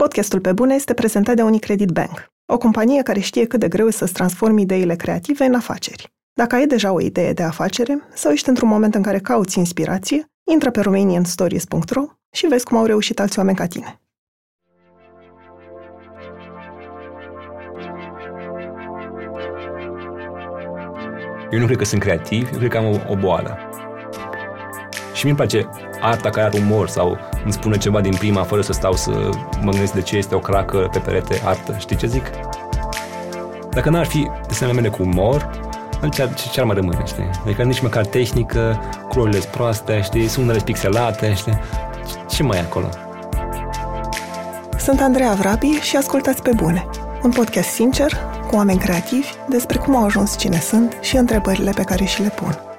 Podcastul Pe Bune este prezentat de Unicredit Bank, o companie care știe cât de greu e să-ți transformi ideile creative în afaceri. Dacă ai deja o idee de afacere sau ești într-un moment în care cauți inspirație, intră pe romanianstories.ro și vezi cum au reușit alți oameni ca tine. Eu nu cred că sunt creativ, eu cred că am o, o boală. Și mi-mi place arta care are umor sau îmi spune ceva din prima fără să stau să mă gândesc de ce este o cracă pe perete artă. Știi ce zic? Dacă n-ar fi desenele mele cu umor, ce, ce ar mai rămâne, știi? Adică nici măcar tehnică, culorile sunt proaste, știi? Sunele pixelate, știi? Ce mai e acolo? Sunt Andreea Vrabi și ascultați pe bune. Un podcast sincer, cu oameni creativi, despre cum au ajuns cine sunt și întrebările pe care și le pun.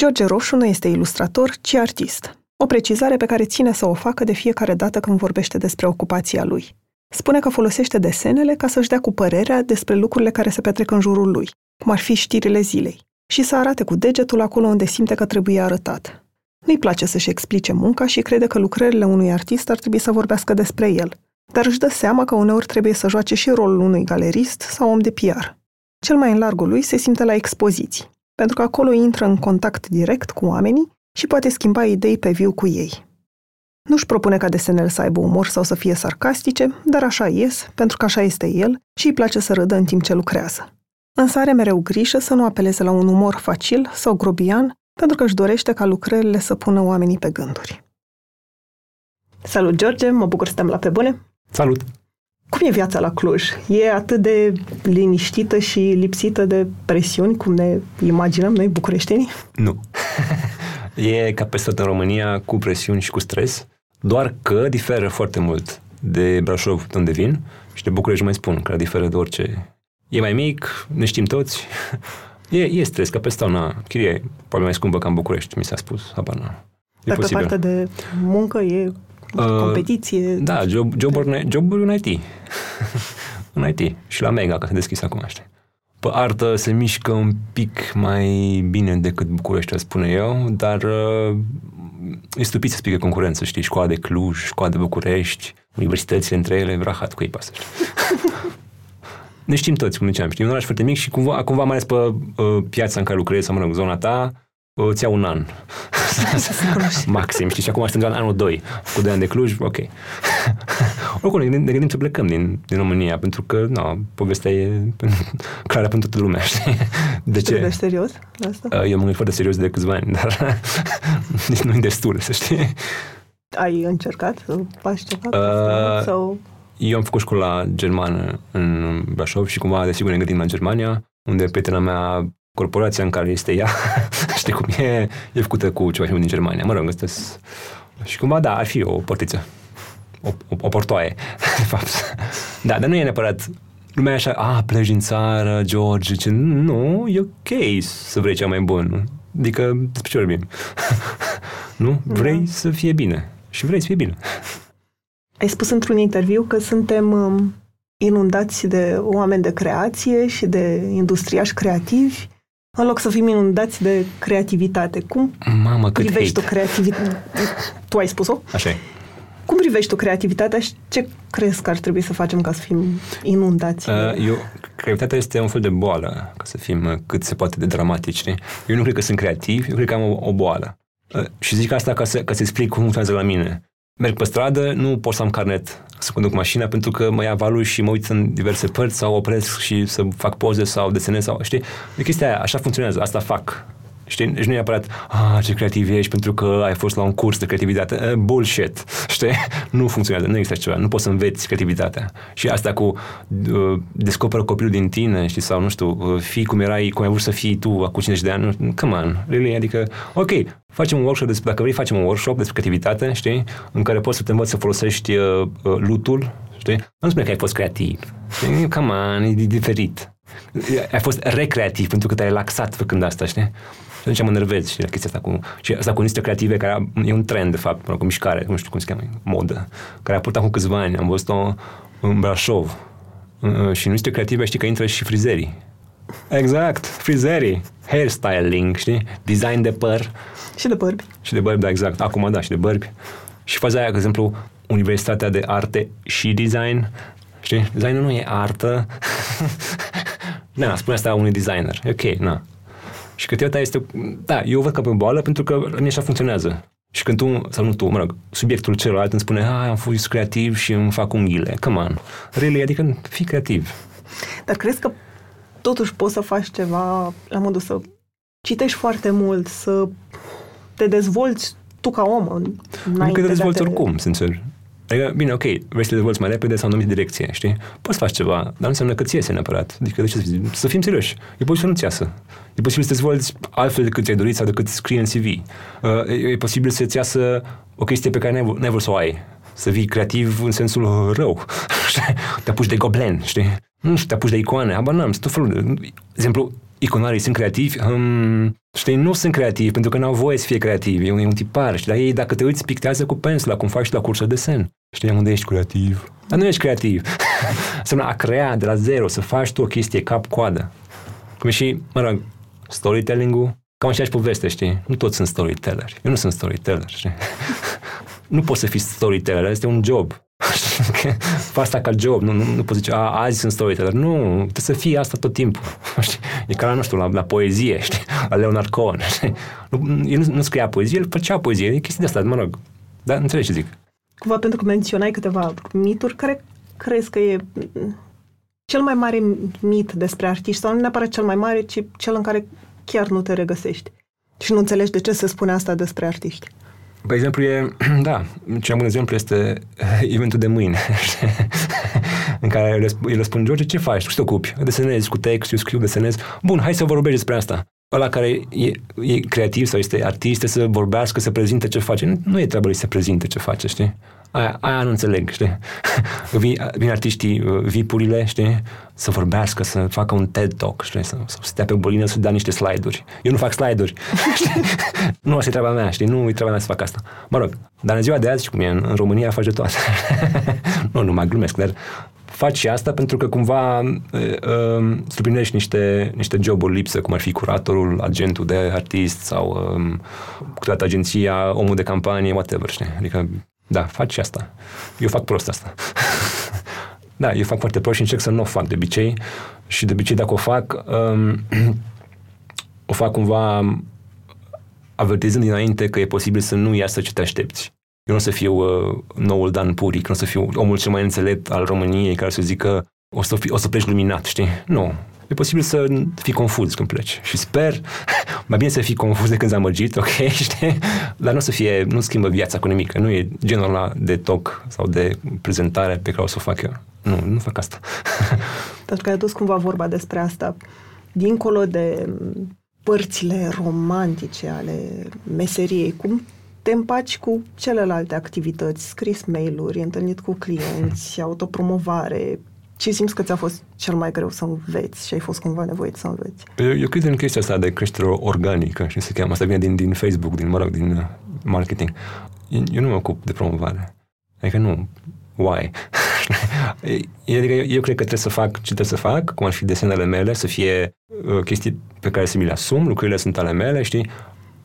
George Roșu nu este ilustrator, ci artist. O precizare pe care ține să o facă de fiecare dată când vorbește despre ocupația lui. Spune că folosește desenele ca să-și dea cu părerea despre lucrurile care se petrec în jurul lui, cum ar fi știrile zilei, și să arate cu degetul acolo unde simte că trebuie arătat. Nu-i place să-și explice munca și crede că lucrările unui artist ar trebui să vorbească despre el, dar își dă seama că uneori trebuie să joace și rolul unui galerist sau om de PR. Cel mai în largul lui se simte la expoziții, pentru că acolo intră în contact direct cu oamenii și poate schimba idei pe viu cu ei. Nu-și propune ca desenele să aibă umor sau să fie sarcastice, dar așa ies, pentru că așa este el și îi place să râdă în timp ce lucrează. Însă are mereu grijă să nu apeleze la un umor facil sau grobian, pentru că își dorește ca lucrările să pună oamenii pe gânduri. Salut, George! Mă bucur să te la pe bune! Salut! Cum e viața la Cluj? E atât de liniștită și lipsită de presiuni, cum ne imaginăm noi bucureștenii? Nu. e ca peste tot în România cu presiuni și cu stres, doar că diferă foarte mult de Brașov, unde vin, și de București mai spun, că diferă de orice. E mai mic, ne știm toți, e, e stres, ca peste tot, na, chirie poate mai scumpă ca în București, mi s-a spus, habar n-am. Dar pe partea de muncă e uh, competiție? Da, job, joburi, joburi în IT. în IT. Și la Mega, că se deschis acum, știi pe artă se mișcă un pic mai bine decât București, spune eu, dar uh, e stupid să spică concurență, știi, școala de Cluj, școala de București, universitățile între ele, vrahat cu ei pasă, ne știm toți, cum ziceam, știi, un oraș foarte mic și cumva, cumva mai ales pe uh, piața în care lucrezi, sau mă rog, zona ta, îți ia un an. Maxim, știi? Și acum suntem în anul 2, cu 2 ani de Cluj, ok. Oricum, ne gândim, ne gândim să plecăm din, din România, pentru că, nu, povestea e clară pentru toată lumea, știi? De ce? Te serios asta? Uh, eu mă gândesc foarte serios de câțiva ani, dar nici nu e destul, să știi. Ai încercat să faci ceva? Uh, sau... Eu am făcut școala germană în Brașov și cumva, desigur, ne gândim la Germania, unde prietena mea corporația în care este ea, știi cum e, e făcută cu ceva din Germania. Mă rog, ăsta și cumva, da, ar fi o portiță. O, o, o portoaie, de fapt. Da, dar nu e neapărat lumea e așa, a, pleci din țară, George, ce, nu, e ok să vrei cea mai bun. Adică, despre ce vorbim? nu? Vrei da. să fie bine. Și vrei să fie bine. Ai spus într-un interviu că suntem um, inundați de oameni de creație și de industriași creativi în loc să fim inundați de creativitate. Cum Mamă, cât privești hate. tu creativitatea? Tu ai spus-o? Așa e. Cum privești tu creativitatea și ce crezi că ar trebui să facem ca să fim inundați? Uh, eu, creativitatea este un fel de boală, ca să fim uh, cât se poate de dramatici. Eu nu cred că sunt creativ, eu cred că am o, o boală. Uh, și zic asta ca să, ca să explic cum funcționează la mine merg pe stradă, nu pot să am carnet să conduc mașina pentru că mă ia valul și mă uit în diverse părți sau opresc și să fac poze sau desenez sau, știi? De chestia aia, așa funcționează, asta fac. Știi? Deci nu e neapărat, ah, ce creativ ești pentru că ai fost la un curs de creativitate. Uh, bullshit. Știi? Nu funcționează, nu există ceva. Nu poți să înveți creativitatea. Și asta cu uh, descoperă copilul din tine, știi, sau nu știu, uh, fii cum erai, cum ai vrut să fii tu acum 50 de ani. Come on, really? Adică, ok, facem un workshop despre, dacă vrei, facem un workshop despre creativitate, știi? În care poți să te învăți să folosești uh, uh, lutul, știi? Nu spune că ai fost creativ. Știi? Come on, e diferit. Ai fost recreativ pentru că te-ai relaxat făcând asta, știi? Și atunci mă enervez și la chestia asta cu, și asta cu niște creative care e un trend, de fapt, cu mișcare, nu știu cum se cheamă, modă, care a purtat cu câțiva ani. Am văzut-o în Brașov. Uh, și niște creative știi că intră și frizerii. Exact, frizerii, hairstyling, știi? Design de păr. Și de bărbi. Și de bărbi, da, exact. Acum, da, și de bărbi. Și faza aia, de exemplu, Universitatea de Arte și Design, știi? Designul nu e artă. na, spune asta unui designer. E ok, na. Și că este, da, eu văd ca pe boală pentru că nu așa funcționează. Și când tu, sau nu tu, mă rog, subiectul celălalt îmi spune, ah, am fost creativ și îmi fac unghiile. Come on. Really? Adică fii creativ. Dar crezi că totuși poți să faci ceva la modul să citești foarte mult, să te dezvolți tu ca om. Nu că te dezvolți de oricum, sincer. Adică, bine, ok, vrei să te dezvolți mai repede sau în direcție, știi? Poți să faci ceva, dar nu înseamnă că ți iese neapărat. Adică, de ce să, să fim serioși. E posibil să nu-ți iasă. E posibil să te dezvolți altfel decât ți-ai dorit sau decât scrie în CV. Uh, e posibil să-ți iasă o chestie pe care n-ai, n-ai vrut să o ai. Să vii creativ în sensul rău. te apuci de goblen, știi? Nu știu, te apuci de icoane, habar n-am, tot felul. De exemplu, iconarii sunt creativi? Um, știi, nu sunt creativi pentru că n-au voie să fie creativi. E un, e un tipar, știi? Dar ei, dacă te uiți, pictează cu pensula, cum faci la cursă de sen. Știi unde ești creativ? Dar nu ești creativ. Înseamnă a crea de la zero, să faci tu o chestie cap-coadă. Cum și, mă rog, storytelling-ul, cam așa și poveste, știi? Nu toți sunt storyteller. Eu nu sunt storyteller, știi? nu poți să fii storyteller, este un job. Fă asta ca job, nu, nu, nu poți zice, a, azi sunt storyteller. Nu, trebuie să fii asta tot timpul. Știi? E ca la, nu știu, la, la poezie, știi? La Leonard Cohen. Știi? Nu, el nu, nu scria poezie, el făcea poezie. E chestia de asta, mă rog. Dar înțelegi ce zic. Cumva pentru că menționai câteva mituri, care crezi că e cel mai mare mit despre artiști, sau nu neapărat cel mai mare, ci cel în care chiar nu te regăsești. Și nu înțelegi de ce se spune asta despre artiști. Pe exemplu, e, da, cel mai bun exemplu este eventul de mâine, în care îi răspund, George, ce faci? Tu te ocupi? Desenezi cu text, eu scriu, desenez. Bun, hai să vorbești despre asta. Ăla care e, e creativ sau este artist, să vorbească, să prezinte ce face. Nu, nu e treaba lui să prezinte ce face, știi? Aia, aia nu înțeleg, știi? Vin, vin artiștii, uh, vipurile, știi? Să vorbească, să facă un TED Talk, știi? Să, să stea pe bolină, să dea niște slide-uri. Eu nu fac slide-uri, știi? Nu asta e treaba mea, știi? Nu e treaba mea să fac asta. Mă rog, dar în ziua de azi, cum e în, în România, face toate. nu, nu mai glumesc, dar faci și asta pentru că cumva uh, uh, sublinești niște, niște joburi lipsă, cum ar fi curatorul, agentul de artist sau um, câteodată agenția, omul de campanie, whatever, știi? Adică da, faci asta. Eu fac prost asta. da, eu fac foarte prost și încerc să nu o fac de obicei. Și de obicei dacă o fac, um, o fac cumva avertizând dinainte că e posibil să nu iasă ce te aștepți. Eu nu o să fiu uh, noul Dan Puric, nu o să fiu omul cel mai înțelept al României care să zică o să, fi, o să pleci luminat, știi? Nu e posibil să fii confuz când pleci. Și sper, mai bine să fii confuz decât zamăgit, ok, știi? Dar nu o să fie, nu schimbă viața cu nimic. Nu e genul ăla de talk sau de prezentare pe care o să o fac eu. Nu, nu fac asta. Pentru că ai adus cumva vorba despre asta. Dincolo de părțile romantice ale meseriei, cum te împaci cu celelalte activități, scris mail-uri, întâlnit cu clienți, autopromovare, ce simți că ți-a fost cel mai greu să înveți și ai fost cumva nevoit să înveți? Eu, eu cred în chestia asta de creștere organică, și se cheamă, asta vine din, din Facebook, din, mă rog, din uh, marketing. Eu nu mă ocup de promovare. Adică nu, why? adică eu, eu cred că trebuie să fac ce trebuie să fac, cum ar fi desenele mele, să fie uh, chestii pe care să mi le asum, lucrurile sunt ale mele, știi?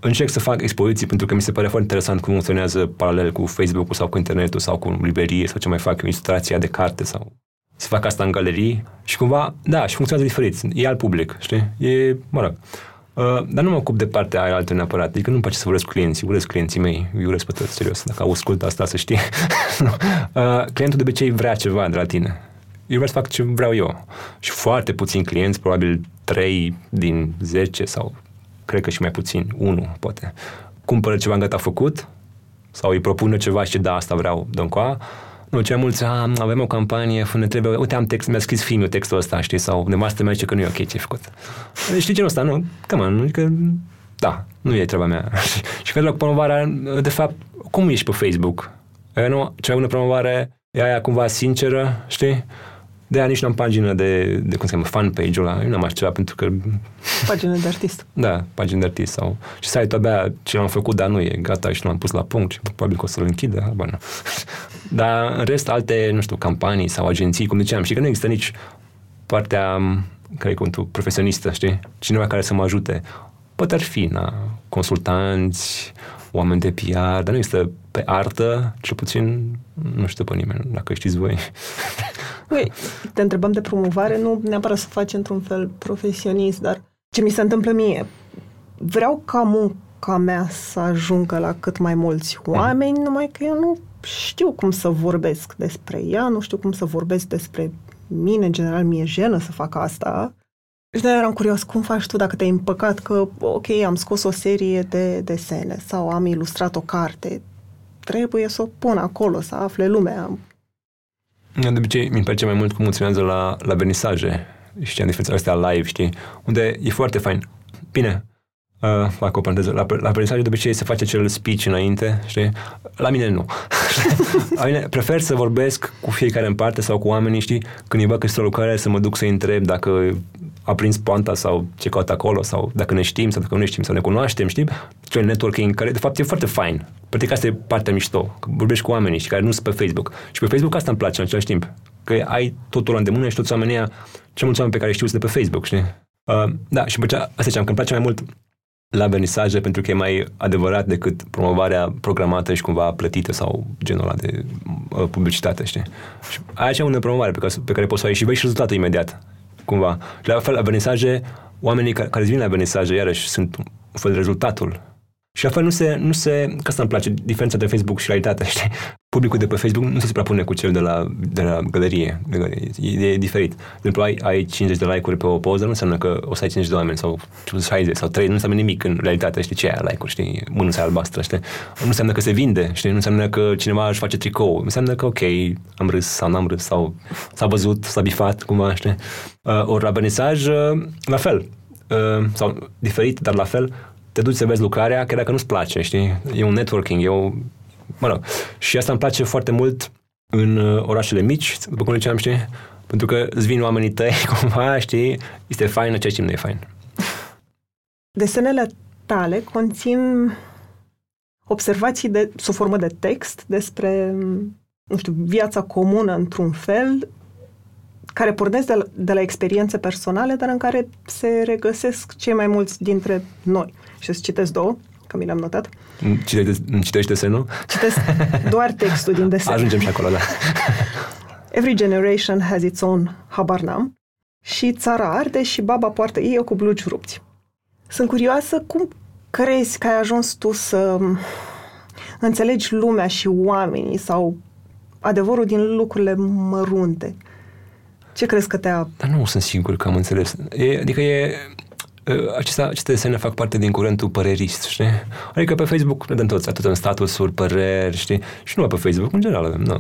Încerc să fac expoziții pentru că mi se pare foarte interesant cum funcționează paralel cu Facebook-ul sau cu internetul sau cu librărie sau ce mai fac, ilustrația de carte sau să fac asta în galerii și cumva, da, și funcționează diferit. E al public, știi? E, mă rog. Uh, dar nu mă ocup de partea aia altă neapărat. Adică nu-mi place să vorbesc cu clienții, urez clienții mei, eu urez pe toți, serios. Dacă ascult asta, să știi. uh, clientul de obicei vrea ceva de la tine. Eu vreau să fac ce vreau eu. Și foarte puțini clienți, probabil 3 din 10 sau cred că și mai puțin, 1 poate, cumpără ceva gata făcut sau îi propună ceva și da, asta vreau, dă nu, cea mulți, a, avem o campanie, ne trebuie, uite, am text, mi-a scris filmul textul ăsta, știi, sau nevastă mea zice că nu e ok ce ai făcut. Deci, știi genul ăsta, nu? Cam, nu, adică, da, nu e treaba mea. și când la promovarea, de fapt, cum ești pe Facebook? E, nu, cea mai bună promovare e aia cumva sinceră, știi? De aia nici nu am pagină de, de cum se cheamă, fan page-ul ăla. Eu n-am așa ceva pentru că... Pagină de artist. Da, pagină de artist. Sau... Și site-ul abia ce l-am făcut, dar nu e gata și nu l-am pus la punct și probabil că o să-l închidă. Bă, nu. dar în rest, alte, nu știu, campanii sau agenții, cum ziceam, și că nu există nici partea, care e cuvântul, profesionistă, știi? Cineva care să mă ajute. Poate ar fi, na, consultanți, oameni de PR, dar nu există pe artă, cel puțin, nu știu pe nimeni, dacă știți voi. Ui, te întrebăm de promovare, nu neapărat să faci într-un fel profesionist, dar ce mi se întâmplă mie, vreau ca munca mea să ajungă la cât mai mulți oameni, numai că eu nu știu cum să vorbesc despre ea, nu știu cum să vorbesc despre mine, în general, mi-e jenă să fac asta. Și de eram curios, cum faci tu dacă te-ai împăcat că, ok, am scos o serie de desene sau am ilustrat o carte, trebuie să o pun acolo, să afle lumea. De obicei, mi place mai mult cum funcționează la, la vernisaje, știi, în diferența astea live, știi, unde e foarte fain. Bine, Uh, fac o paranteză. La, la aprendizaje de obicei se face acel speech înainte, știi? La mine nu. la mine prefer să vorbesc cu fiecare în parte sau cu oamenii, știi? Când îi văd că o lucrare, să mă duc să-i întreb dacă a prins poanta sau ce caută acolo sau dacă ne știm sau dacă nu ne știm sau ne cunoaștem, știi? Ce networking care de fapt e foarte fain. Practic asta e partea mișto. Că vorbești cu oamenii și care nu sunt pe Facebook. Și pe Facebook asta îmi place în același timp. Că ai totul la îndemână și toți oamenii cei mulți oameni pe care știu sunt de pe Facebook, știi? Uh, da, și pe asta ziceam, că îmi place mai mult la vernisaje pentru că e mai adevărat decât promovarea programată și cumva plătită sau genul ăla de uh, publicitate, știi? Și aici e unde promovare pe care, pe care poți să ai și vezi și rezultatul imediat, cumva. Și la fel, la vernisaje, oamenii care, care vin la vernisaje, iarăși, sunt un fel de rezultatul și la fel nu se, nu se, că asta îmi place, diferența între Facebook și realitatea, știi? Publicul de pe Facebook nu se suprapune cu cel de la, de la galerie, de galerie. E, e diferit. De exemplu, ai, ai 50 de like-uri pe o poză, nu înseamnă că o să ai 50 de oameni sau 60 sau 3, nu înseamnă nimic în realitate, știi ce ai like-uri, știi? Mânuța albastră, știi? Nu înseamnă că se vinde, știi? Nu înseamnă că cineva își face tricou. Înseamnă că, ok, am râs sau n-am râs sau s-a văzut, s-a bifat, cumva, știi? Uh, ori la vernisaj, uh, la fel. Uh, sau diferit, dar la fel, te duci să vezi lucrarea, chiar dacă nu-ți place, știi? E un networking, e o... Mă rog. Și asta îmi place foarte mult în uh, orașele mici, după cum ziceam, știi? Pentru că îți vin oamenii tăi, cumva, știi? Este fain, în același timp nu e fain. Desenele tale conțin observații de, sub formă de text despre, nu știu, viața comună într-un fel, care pornesc de la, de la experiențe personale, dar în care se regăsesc cei mai mulți dintre noi. Și să citesc două, că mi le-am notat. Citești, citești desenul? Citesc doar textul din desen. Ajungem și acolo, da. Every generation has its own habar n-am. Și țara arde și baba poartă ei cu blugi rupți. Sunt curioasă cum crezi că ai ajuns tu să înțelegi lumea și oamenii sau adevărul din lucrurile mărunte. Ce crezi că te-a... Dar nu sunt sigur că am înțeles. E, adică e... Acestea, aceste desene fac parte din curentul părerist, știi? Adică pe Facebook ne dăm toți atât în statusuri, păreri, știi? Și nu pe Facebook, în general. Nu.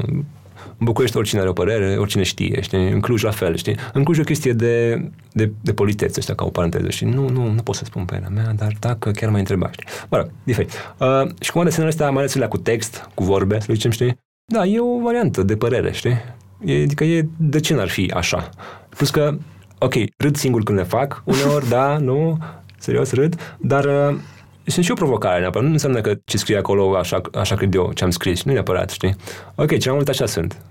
În București oricine are o părere, oricine știe, știi? În Cluj la fel, știi? În Cluj e o chestie de, de, de politețe, ăștia, ca o paranteză, știi? Nu, nu, nu pot să spun pe mea, dar dacă chiar mai întreba, știi? Mă rog, diferit. Uh, și cum desenele astea, mai ales cu text, cu vorbe, să zicem, știi? Da, e o variantă de părere, știi? E, adică e, de ce n-ar fi așa? Plus că, ok, râd singur când le fac, uneori, da, nu, serios, râd, dar uh, sunt și o provocare, neapărat. Nu înseamnă că ce scrie acolo, așa, așa cred eu, ce am scris, nu neapărat, știi? Ok, cel mai mult așa sunt.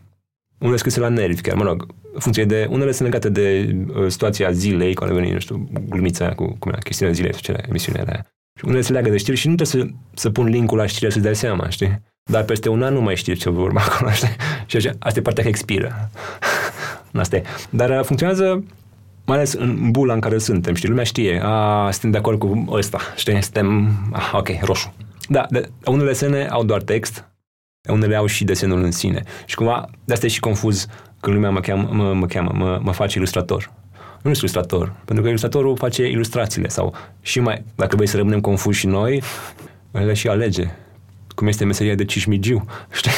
Unele scrise la nervi, chiar, mă rog, funcție de, unele sunt legate de uh, situația zilei, când a venit, nu știu, glumița aia cu, cum era, chestiunea zilei, ce era, emisiunea aia. Și unele se leagă de știri și nu trebuie să, să pun linkul la știre să-ți dai seama, știi? Dar peste un an nu mai știi ce vorba acolo, știi? Și așa, asta e partea că expiră. asta e. Dar uh, funcționează mai ales în bula în care suntem, știi? Lumea știe, a, suntem de acord cu ăsta, știi? Suntem, ah, ok, roșu. Da, de, unele desene au doar text, unele au și desenul în sine. Și cumva, de asta e și confuz când lumea mă cheamă, mă, mă, cheamă, mă, mă face ilustrator. Nu sunt ilustrator, pentru că ilustratorul face ilustrațiile sau și mai, dacă vrei să rămânem confuzi și noi, le și alege cum este meseria de cișmigiu, știi,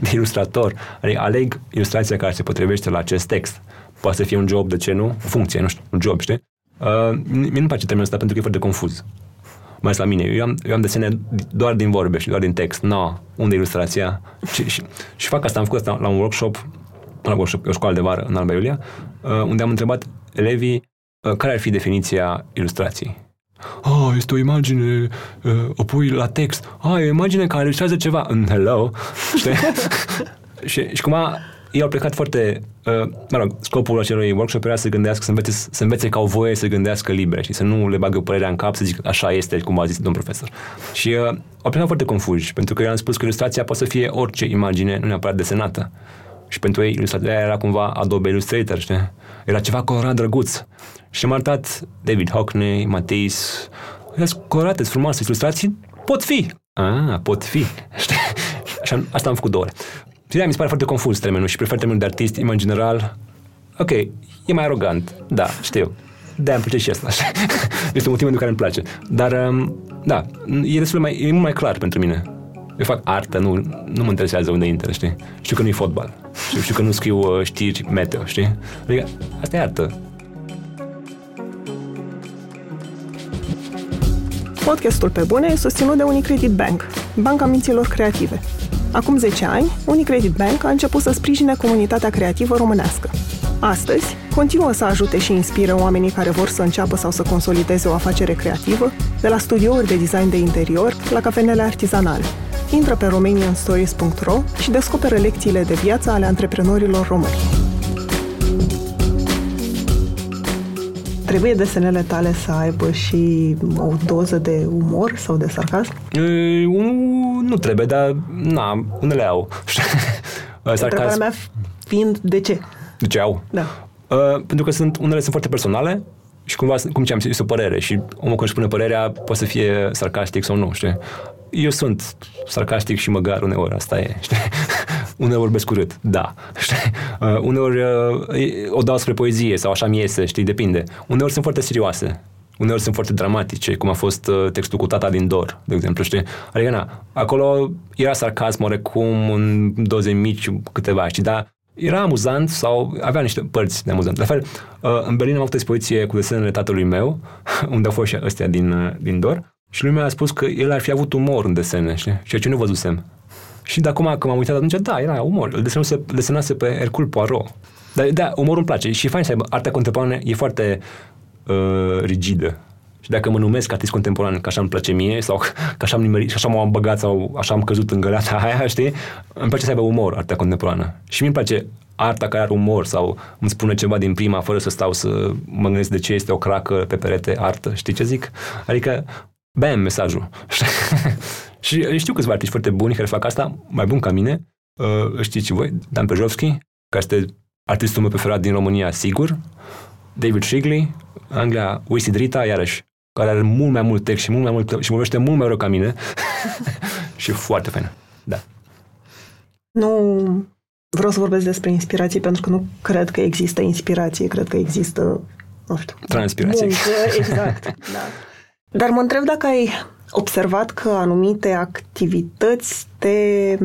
de ilustrator. Adică aleg ilustrația care se potrivește la acest text. Poate să fie un job, de ce nu? O funcție, nu știu, un job, știi? Uh, mie nu place termenul ăsta pentru că e foarte confuz. Mai ales la mine. Eu am, eu am desene doar din vorbe și doar din text. No, unde e ilustrația? Și, și, și fac asta, am făcut asta la un workshop, la workshop, o școală de vară în Alba Iulia, uh, unde am întrebat elevii uh, care ar fi definiția ilustrației oh, este o imagine, uh, o pui la text, ah, e o imagine care ilustrează ceva. Mm, hello, știi? și, și cumva ei au plecat foarte, uh, mă rog, scopul acelui workshop era să gândească, să învețe, să învețe că au voie să gândească liber și să nu le bagă părerea în cap, să zic așa este, cum a zis domnul profesor. Și uh, au plecat foarte confuzi, pentru că eu am spus că ilustrația poate să fie orice imagine, nu neapărat desenată. Și pentru ei ilustrarea era cumva Adobe Illustrator, știi? Era ceva colorat drăguț. Și am arătat David Hockney, Matisse, colorate, frumoase ilustrații, pot fi. Ah, pot fi. Și asta am făcut două ore. Și mi se pare foarte confuz termenul și prefer termenul de artist, în general. Ok, e mai arogant, da, știu. de am plăcea și asta. este motivul pentru care îmi place. Dar, um, da, e destul mai, e mult mai clar pentru mine. Eu fac artă, nu, nu mă interesează unde intră, știi? Știu că nu e fotbal. Știu, știu că nu scriu uh, știri meteo, știi? Adică, asta e artă. Podcastul Pe Bune e susținut de Unicredit Bank, banca minților creative. Acum 10 ani, Unicredit Bank a început să sprijine comunitatea creativă românească. Astăzi, continuă să ajute și inspire oamenii care vor să înceapă sau să consolideze o afacere creativă, de la studiouri de design de interior la cafenele artizanale. Intră pe romanianstories.ro și descoperă lecțiile de viață ale antreprenorilor români. Trebuie desenele tale să aibă și o doză de umor sau de sarcasm? E, un, nu trebuie, dar na, unele au. Întrebarea mea fiind de ce? De ce au? Da. Uh, pentru că sunt, unele sunt foarte personale și cumva, cum ziceam, este o părere și omul când își spune părerea poate să fie sarcastic sau nu, știi? Eu sunt sarcastic și măgar uneori, asta e, știi? uneori vorbesc urât, da. Știi? Uh, uneori uh, o dau spre poezie sau așa mi iese, știi, depinde. Uneori sunt foarte serioase, uneori sunt foarte dramatice, cum a fost uh, textul cu tata din Dor, de exemplu, știi? Adică, na, acolo era sarcasm oarecum, în doze mici, câteva, știi, dar era amuzant sau avea niște părți de amuzant. La fel, uh, în Berlin am avut expoziție cu desenele tatălui meu, unde au fost și ăstea din, uh, din Dor, și lumea a spus că el ar fi avut umor în desene, știi? Ceea ce nu văzusem. Și de acum când m-am uitat atunci, da, era umor. Îl desenase, desenase pe Hercule Poirot. Dar da, umorul îmi place. Și e fain să aibă. Arta contemporană e foarte uh, rigidă. Și dacă mă numesc artist contemporan, că așa îmi place mie, sau că așa am nimerit, și așa m-am băgat, sau așa am căzut în găleata aia, știi? Îmi place să aibă umor arta contemporană. Și mi-mi place arta care are umor sau îmi spune ceva din prima fără să stau să mă gândesc de ce este o cracă pe perete artă. Știi ce zic? Adică, bam, mesajul. Și știu câțiva artiști foarte buni care fac asta, mai bun ca mine. Uh, știți voi, Dan Pejovski, care este artistul meu preferat din România, sigur. David Shigley, Anglia, Wisi Drita, iarăși, care are mult mai mult text și mult mai mult și vorbește mult mai rău ca mine. și foarte faină. Da. Nu vreau să vorbesc despre inspirație pentru că nu cred că există inspirație, cred că există, nu știu, transpirație. Muncă, exact, da. Dar mă întreb dacă ai observat că anumite activități te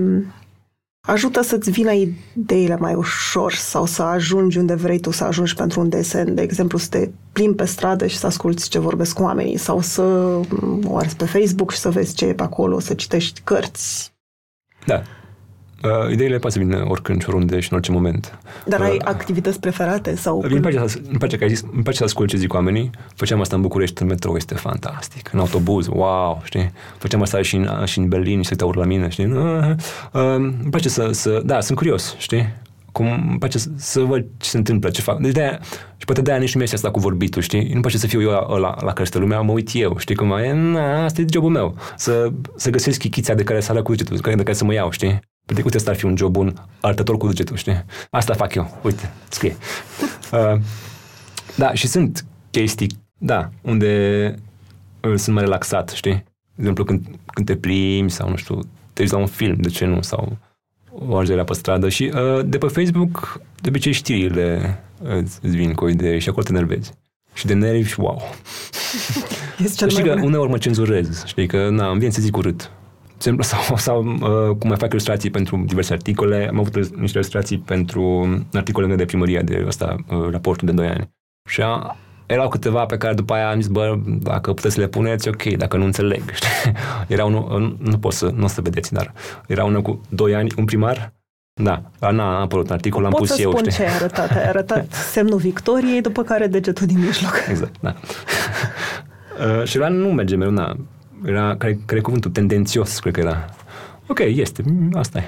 ajută să-ți vină ideile mai ușor sau să ajungi unde vrei tu să ajungi pentru un desen. De exemplu, să te plimbi pe stradă și să asculți ce vorbesc cu oamenii sau să o arzi pe Facebook și să vezi ce e pe acolo, să citești cărți. Da. Uh, ideile poate să vină oricând și oriunde și în orice moment. Dar uh, ai activități preferate? sau? Îmi place, să, îmi place, că ai zis, îmi place să ascult ce zic oamenii. Făceam asta în București, în metrou, este fantastic. În autobuz, wow, știi? Făceam asta și în, și în Berlin și se uitau la mine, știi? Uh, uh, îmi place să, să, da, sunt curios, știi? cum îmi place să, să văd ce se întâmplă, ce fac. Deci de și poate de-aia nici nu mi asta cu vorbitul, știi? Nu place să fiu eu la, la, la care lumea, mă uit eu, știi cum e? Na, asta e jobul meu. Să, să găsesc chichița de care să cu degetul, de care să mă iau, știi? Păi, uite, asta ar fi un job bun, arătător cu degetul, știi? Asta fac eu, uite, scrie. Uh, da, și sunt chestii, da, unde uh, sunt mai relaxat, știi? De exemplu, când, când te plimbi sau, nu știu, te uiți la un film, de ce nu, sau o ajungere pe stradă și uh, de pe Facebook, de obicei știrile îți, îți vin cu o idee și acolo te nervezi. Și de nervi, wow. Este știi că uneori mă cenzurez, știi că, na, îmi vine să zic urât exemplu, sau, sau uh, cum mai fac ilustrații pentru diverse articole. Am avut niște ilustrații pentru articole de primărie de ăsta, uh, raportul de 2 ani. Și a, erau câteva pe care după aia am zis, bă, dacă puteți să le puneți, ok, dacă nu înțeleg. Era unul, nu pot să, nu o să vedeți, dar era unul cu 2 ani, un primar, da, n-a apărut un articol, am Pot pus să eu. spun știi? ce ai arătat. Ai arătat semnul victoriei, după care degetul din mijloc. Exact, da. uh, și la nu merge mereu, na era, care, care cuvântul, tendențios, cred că era. Ok, este, asta e.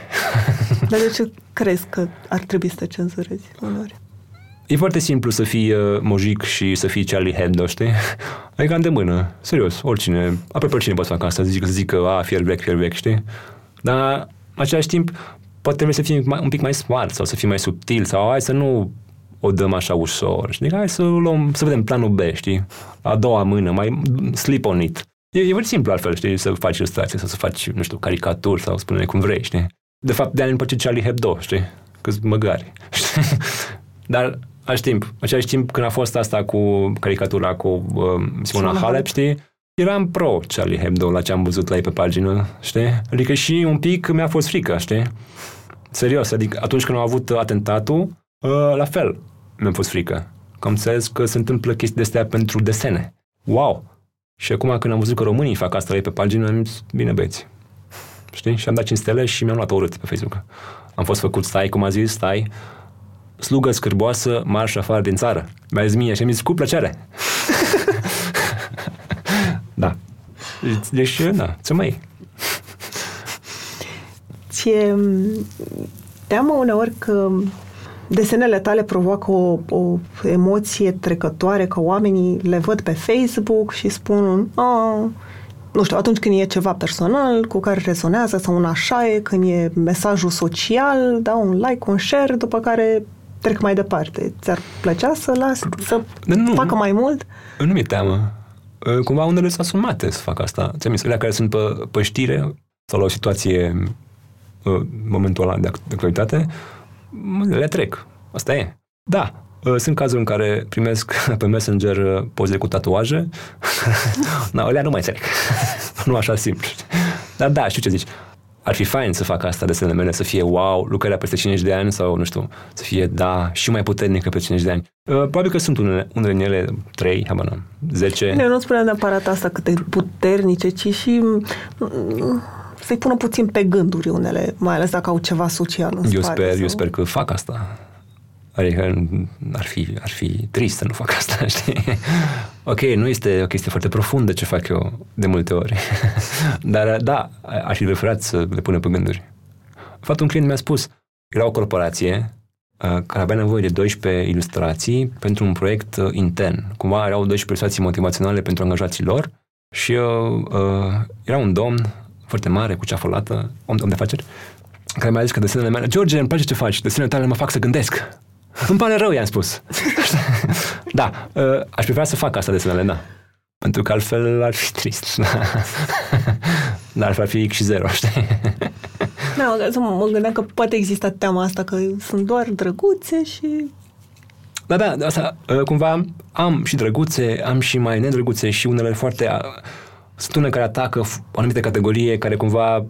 Dar de ce crezi că ar trebui să te cenzurezi uneori? E foarte simplu să fii uh, mojic și să fii Charlie Hebdo, știi? Adică de mână, serios, oricine, aproape oricine poate să facă asta, să zică, să zică, a, fier vechi, fier vechi, știi? Dar, în același timp, poate trebuie să fii mai, un pic mai smart sau să fii mai subtil sau hai să nu o dăm așa ușor, știi? Hai să luăm, să vedem planul B, știi? A doua mână, mai slip on it. E, e foarte simplu altfel, știi, să faci ilustrație sau să faci, nu știu, caricaturi sau spune cum vrei, știi? De fapt, de ani după ce Charlie Hebdo, știi? Câți măgari, știi? Dar același timp, același timp când a fost asta cu caricatura cu uh, Simona Halep, Halep, știi? Eram pro Charlie Hebdo la ce am văzut la ei pe pagină, știi? Adică și un pic mi-a fost frică, știi? Serios, adică atunci când au avut atentatul, uh, la fel mi-a fost frică. Că am înțeles că se întâmplă chestii de astea pentru desene. Wow! Și acum când am văzut că românii fac asta la ei pe pagină, am zis, bine băieți. Știi? Și am dat 5 stele și mi-am luat o urât pe Facebook. Am fost făcut, stai, cum a zis, stai, slugă scârboasă, marș afară din țară. Mi-a zis mie și mi zis, cu plăcere. da. Deci, da, ce mai Ție teamă uneori că desenele tale provoacă o, o emoție trecătoare, că oamenii le văd pe Facebook și spun, oh, nu știu, atunci când e ceva personal cu care rezonează sau un așa e, când e mesajul social, da, un like, un share, după care trec mai departe. Ți-ar plăcea să las, să nu, facă mai mult? Nu mi-e teamă. Ă, cumva unele sunt asumate să fac asta. Ți-am zis, care sunt pe, pe știre sau la o situație ă, momentul ăla de actualitate, le trec. Asta e. Da, ă, sunt cazuri în care primesc pe Messenger poze cu tatuaje. Na, alea nu mai trec. nu așa simplu. Dar da, știu ce zici ar fi fain să fac asta de mele, să fie wow, lucrarea peste 50 de ani sau, nu știu, să fie, da, și mai puternică pe 50 de ani. Uh, probabil că sunt unele, unele din ele 3, habar n 10. Eu nu spuneam neapărat asta cât de puternice, ci și mm, să-i pună puțin pe gânduri unele, mai ales dacă au ceva social în eu spate. Sper, sau... Eu sper că fac asta. Adică ar fi, ar fi trist să nu fac asta, știi? Ok, nu este o chestie foarte profundă ce fac eu de multe ori. Dar da, aș fi preferat să le punem pe gânduri. Fapt, un client mi-a spus, era o corporație uh, care avea nevoie de 12 ilustrații pentru un proiect uh, intern. Cumva erau 12 ilustrații motivaționale pentru angajații lor și uh, uh, era un domn foarte mare, cu ceafă lată, om, om de afaceri, care mi-a zis că desenele mele, George, îmi place ce faci, desenele tale mă fac să gândesc. Îmi pare rău, i-am spus. da, uh, aș prefera să fac asta desenele, da. Pentru că altfel ar fi trist. Dar ar fi X și zero, știi? Da, mă gândeam că poate exista teama asta că sunt doar drăguțe și... Da, da, asta, uh, cumva am și drăguțe, am și mai nedrăguțe și unele foarte... Sunt unele care atacă o anumită categorie, care cumva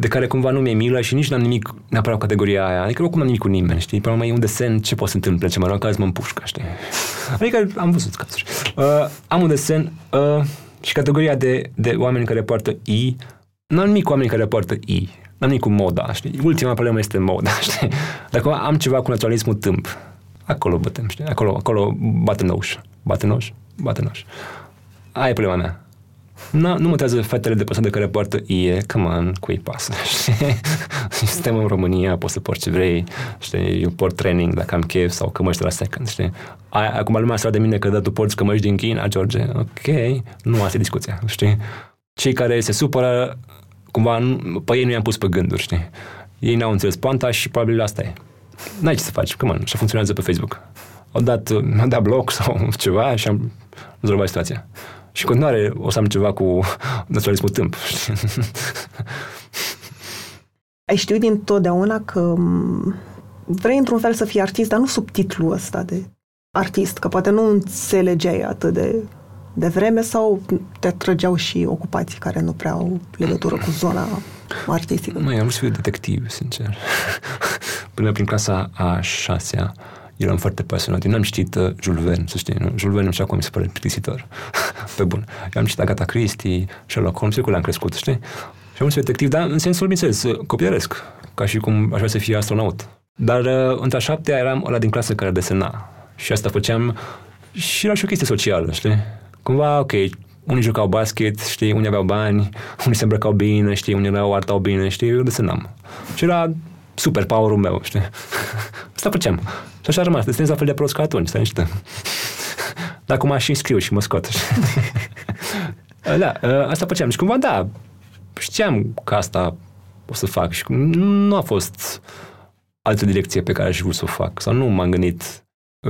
de care cumva nu mi-e milă și nici n-am nimic neapărat categoria aia. Adică oricum n-am nimic cu nimeni, știi? Până mai e un desen, ce poate să întâmple? Ce mă rog, azi mă împușcă, știi? Adică am văzut cazuri. Uh, am un desen uh, și categoria de, de oameni care poartă I, n-am nimic cu oameni care poartă I. N-am nimic cu moda, știi? Ultima problemă este moda, știi? Dacă am ceva cu naturalismul tâmp, acolo bătem, știi? Acolo, acolo bate în ușă. Bate în ușă, bate în ușă. Aia e problema mea. Nu, nu mă trează fetele de persoane care poartă ie, come on, cui pasă, Suntem în România, poți să porți ce vrei, știi? Eu port training dacă am chef sau cămăși de la second, știi? Aia, acum lumea se de mine că da, tu porți cămăși din China, George, ok, nu asta e discuția, știi? Cei care se supără, cumva, pe ei nu i-am pus pe gânduri, știi? Ei n-au înțeles poanta și probabil asta e. N-ai ce să faci, come on, așa funcționează pe Facebook. Au dat, mi-a dat bloc sau ceva și am rezolvat situația. Și în continuare o să am ceva cu naturalismul tâmp. Ai știut din totdeauna că vrei într-un fel să fii artist, dar nu sub titlul ăsta de artist, că poate nu înțelegeai atât de, de vreme sau te atrăgeau și ocupații care nu prea au legătură cu zona artistică? Nu, eu am să fiu detectiv, sincer. Până prin clasa a șasea, eram foarte pasionat. Eu n-am citit uh, Jules Verne, să știi, nu? Jules Verne și acum mi se pare plictisitor. Pe bun. Eu am citit Agatha Christie, Sherlock Holmes, eu cu le-am crescut, știi? Și am detectiv, dar în sensul, bineînțeles, copilăresc, ca și cum aș vrea să fie astronaut. Dar uh, între a șaptea eram ăla din clasă care desena. Și asta făceam și era și o chestie socială, știi? Cumva, ok, unii jucau basket, știi, unii aveau bani, unii se îmbrăcau bine, știi, unii erau artau bine, știi, eu desenam. Și era super power-ul meu, știi? Asta făceam. Și așa a rămas. Deci la fel de prost ca atunci, stai niște. Dar acum și scriu și mă scot. da, asta făceam. Și cumva, da, știam că asta o să fac și nu a fost altă direcție pe care aș vrut să o fac. Sau nu m-am gândit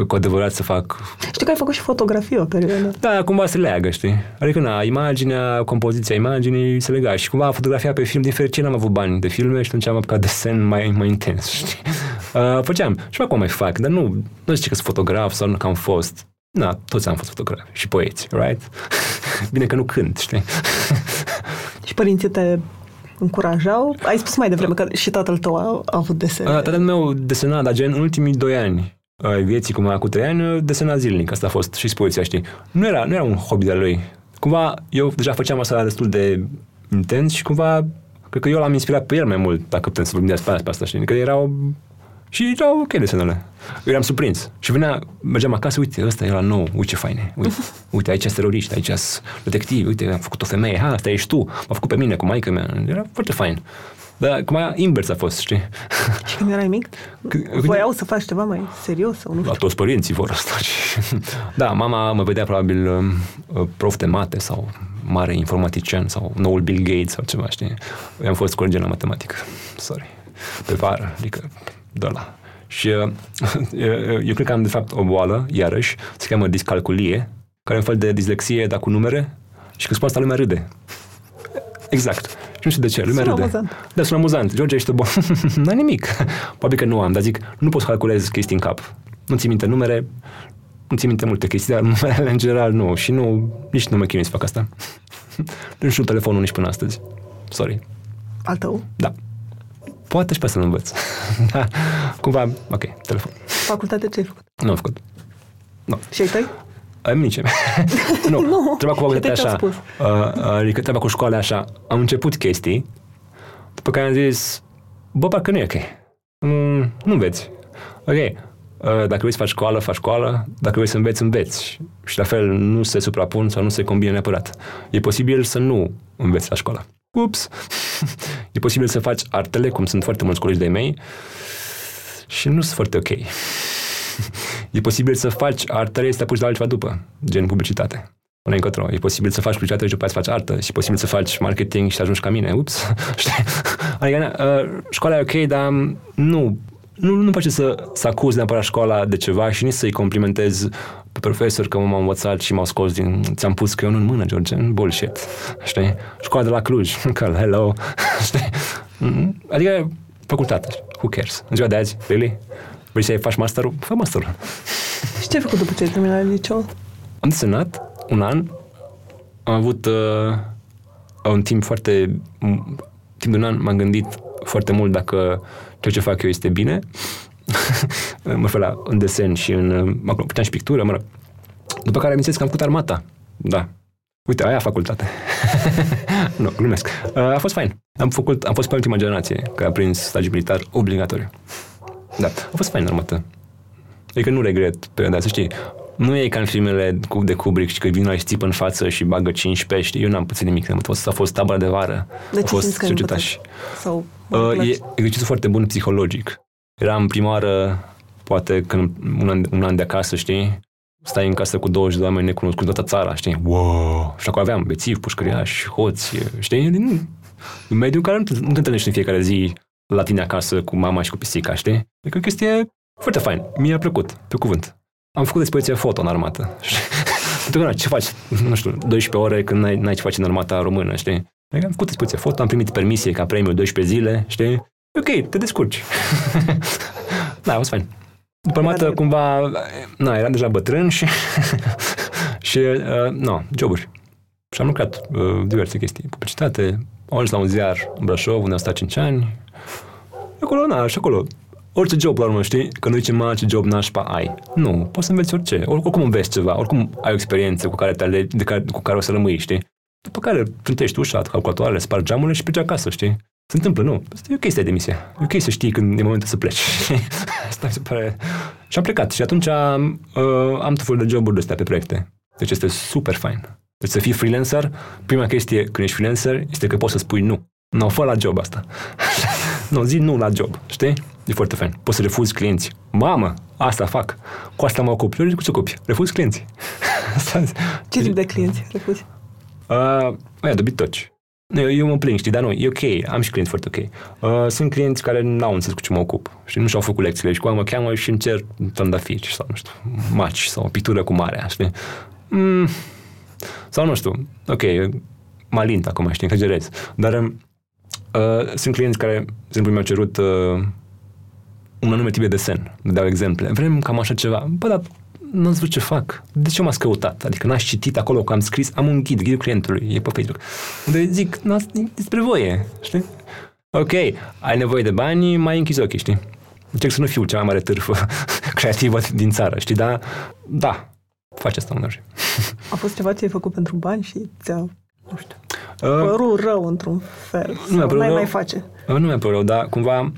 cu adevărat să fac... Știu că ai făcut și fotografie o perioadă. Da, cumva se leagă, știi? Adică, na, imaginea, compoziția imaginii se lega. Și cumva fotografia pe film, din fericire, n-am avut bani de filme și atunci am apucat desen mai, mai intens, știi? Uh, făceam. Și acum mai fac, dar nu, nu zice că sunt fotograf sau nu că am fost. Na, toți am fost fotografi și poeți, right? Bine că nu cânt, știi? și părinții te încurajau? Ai spus mai devreme că și tatăl tău a, a avut desene. Tatăl meu desena, dar gen în ultimii doi ani ai vieții, cum a cu trei ani, desena zilnic. Asta a fost și spoziția, știi? Nu era, nu era un hobby de lui. Cumva, eu deja făceam asta destul de intens și cumva, cred că eu l-am inspirat pe el mai mult, dacă putem să vorbim despre asta, știi? Că erau și erau ok desenele. Eu eram surprins. Și venea, mergeam acasă, uite, ăsta era nou, uite ce faine. Uite, uite aici sunt teroriști, aici sunt detectivi, uite, am făcut o femeie, ha, asta ești tu, m-a făcut pe mine cu maica mea. Era foarte fain. Dar cum a invers a fost, știi? Și când erai mic? Voiau să faci ceva mai serios sau nu știu? La toți părinții vor asta. da, mama mă vedea probabil um, uh, prof de mate sau mare informatician sau noul Bill Gates sau ceva, știi? Eu am fost colegian la matematică. Sorry. Pe vară, adică de la. Și uh, eu cred că am de fapt o boală, iarăși, se cheamă discalculie, care e un fel de dislexie, dar cu numere, și când spun asta lumea râde. Exact. Și nu știu de ce, lumea sună râde. amuzant. Da, sună amuzant. George, ești bun. N-ai nimic. Probabil că nu am, dar zic, nu poți calculezi chestii în cap. Nu ții minte numere, nu ții minte multe chestii, dar numerele în general nu. Și nu, nici nu mă chinui să fac asta. nu știu telefonul nici până astăzi. Sorry. Al tău? Da. Poate și pe să-l învăț. da. Cumva, ok, telefon. Facultate ce ai făcut? Nu am făcut. Nu. Și ai tăi? Am nici. nu, Nu, treaba cu și facultate te-ai așa. spus. Uh, adică treaba cu școala așa. Am început chestii, după care am zis, bă, parcă nu e ok. Mm, nu înveți. Ok, uh, dacă vrei să faci școală, faci școală, dacă vrei să înveți, înveți. Și la fel, nu se suprapun sau nu se combină neapărat. E posibil să nu înveți la școală. Ups! e posibil să faci artele, cum sunt foarte mulți colegi de mei, și nu sunt foarte ok. e posibil să faci artele, să te apuci de altceva după, gen publicitate. Până încotro. E posibil să faci publicitate și după aceea să faci artă. Și e posibil să faci marketing și să ajungi ca mine. Ups! Știi? Adică, uh, școala e ok, dar nu nu, nu face să, să acuz neapărat școala de ceva și nici să-i complimentez pe profesor că m-au învățat și m-au scos din... Ți-am pus că eu nu în mână, George, bullshit. Știi? Școala de la Cluj, că hello. Știi? Mm, Adică facultate. Who cares? În ziua de azi, really? Vrei să faci masterul? Fă masterul. Și ce ai făcut după ce ai terminat liceu? Am desenat un an. Am avut uh, un timp foarte... m- Timp de un an m-am gândit foarte mult dacă ceea ce fac eu este bine. mă refer la în desen și în... uh, Mă rog, puteam și pictură, mă rog. După care am că am făcut armata. Da. Uite, aia facultate. nu, glumesc. Uh, a fost fain. Am, făcut, am fost pe ultima generație, că a prins stagiu militar obligatoriu. Da, a fost fain armată. Adică nu regret perioada, să știi. Nu e ca în filmele cu- de Kubrick și că vin la și țipă în față și bagă 15, știi? Eu n-am pățit nimic. Am fost, a fost tabăra de vară. De a ce fost simți că ai cercetași. Sau Uh, e exercițiu foarte bun psihologic. Eram prima oară, poate când un an, un an de acasă, știi? Stai în casă cu 20 de oameni necunoscuți toată țara, știi? Wow! Și acolo aveam bețivi, pușcăriași, hoți, știi? Din un mediu în care nu te, nu te întâlnești în fiecare zi la tine acasă cu mama și cu pisica, știi? E o chestie foarte fain. Mi-a plăcut, pe cuvânt. Am făcut expoziție foto în armată. știi? Întotdeauna, ce faci? Nu știu, 12 ore când n-ai, n-ai ce face în armata română, știi? Adică am făcut expoziție foto, am primit permisie ca premiu 12 zile, știi? Ok, te descurci. da, a fost fain. După armată, cumva, na, eram deja bătrân și, și uh, nu, joburi. Și am lucrat uh, diverse chestii. Publicitate, am ajuns la un ziar în Brașov, unde am stat 5 ani. Acolo, na, și acolo. Orice job, la urmă, știi? Că nu zice, mă, ce job nașpa ai. Nu, poți să înveți orice. Or- Oricum înveți ceva, oricum ai o experiență cu care, te alegi, de care, cu care o să rămâi, știi? După care trântești ușa, calculatoarele, spargi geamurile și pleci acasă, știi? Se întâmplă, nu. Asta e ok să ai demisia. E ok să știi când e momentul să pleci. Asta mi se pare... Și am plecat. Și atunci am, uh, am tot felul de joburi de astea pe proiecte. Deci este super fain. Deci să fii freelancer, prima chestie când ești freelancer este că poți să spui nu. Nu, fă la job asta. nu, zi nu la job, știi? E foarte fain. Poți să refuzi clienți. Mamă, asta fac. Cu asta mă ocup. Eu cu ce ocupi? Refuzi clienții. ce tip de clienți refuzi? Uh, aia, de bitoci. Eu, eu mă plâng, știi, dar nu, e ok, am și clienți foarte ok. Uh, sunt clienți care n-au înțeles cu ce mă ocup și nu și-au făcut lecțiile și cu mă cheamă și îmi cer trandafiri sau, nu știu, maci sau o pictură cu marea, știi? Mm, sau nu știu, ok, malint acum, știi, exagerez, dar uh, sunt clienți care, de exemplu, mi-au cerut uh, un anume tip de desen, dau exemple. Vrem cam așa ceva. Bă, dar nu văzut ce fac. De ce m-ați căutat? Adică n-aș citit acolo că am scris, am un ghid, ghidul clientului, e pe Facebook. Unde zic, despre voie, știi? Ok, ai nevoie de bani, mai închizi ochii, știi? Încerc să nu fiu cea mai mare târfă creativă din țară, știi? Dar, da, faci asta uneori. A fost ceva ce ai făcut pentru bani și ți-a, nu știu, uh, părut rău într-un fel? Nu mi-a părut rău, mai face? Uh, nu mi-a părut rău, dar cumva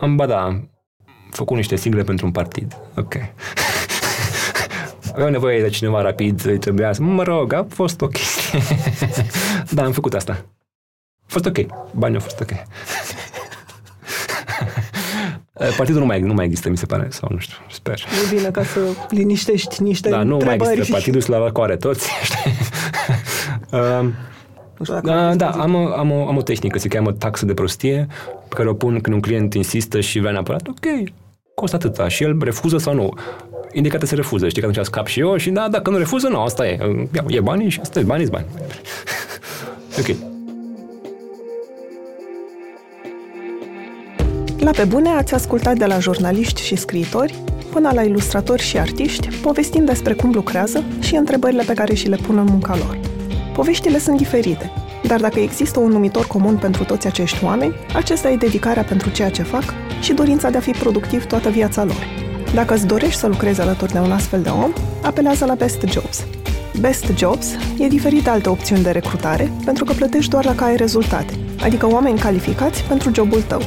am, ba da, am făcut niște sigle pentru un partid. Ok. Aveau nevoie de cineva rapid, îi trebuia să... Mă rog, a fost ok. da, am făcut asta. A fost ok. Banii au fost ok. Partidul nu mai, nu mai există, mi se pare, sau nu știu, sper. E bine ca să liniștești niște Da, nu mai există. Partidul se la coare toți, uh, da, da am, o, am, o, am o tehnică, se cheamă taxă de prostie, pe care o pun când un client insistă și vrea neapărat, ok, costă atâta și el refuză sau nu. Indicată se refuză, știi că atunci scap și eu și da, dacă nu refuză, nu, asta e. E banii și asta e, banii bani. ok. La Pe Bune ați ascultat de la jurnaliști și scriitori până la ilustratori și artiști, povestind despre cum lucrează și întrebările pe care și le pun în munca lor. Poveștile sunt diferite, dar dacă există un numitor comun pentru toți acești oameni, acesta e dedicarea pentru ceea ce fac și dorința de a fi productiv toată viața lor. Dacă îți dorești să lucrezi alături de un astfel de om, apelează la Best Jobs. Best Jobs e diferit de alte opțiuni de recrutare pentru că plătești doar la care ai rezultate, adică oameni calificați pentru jobul tău.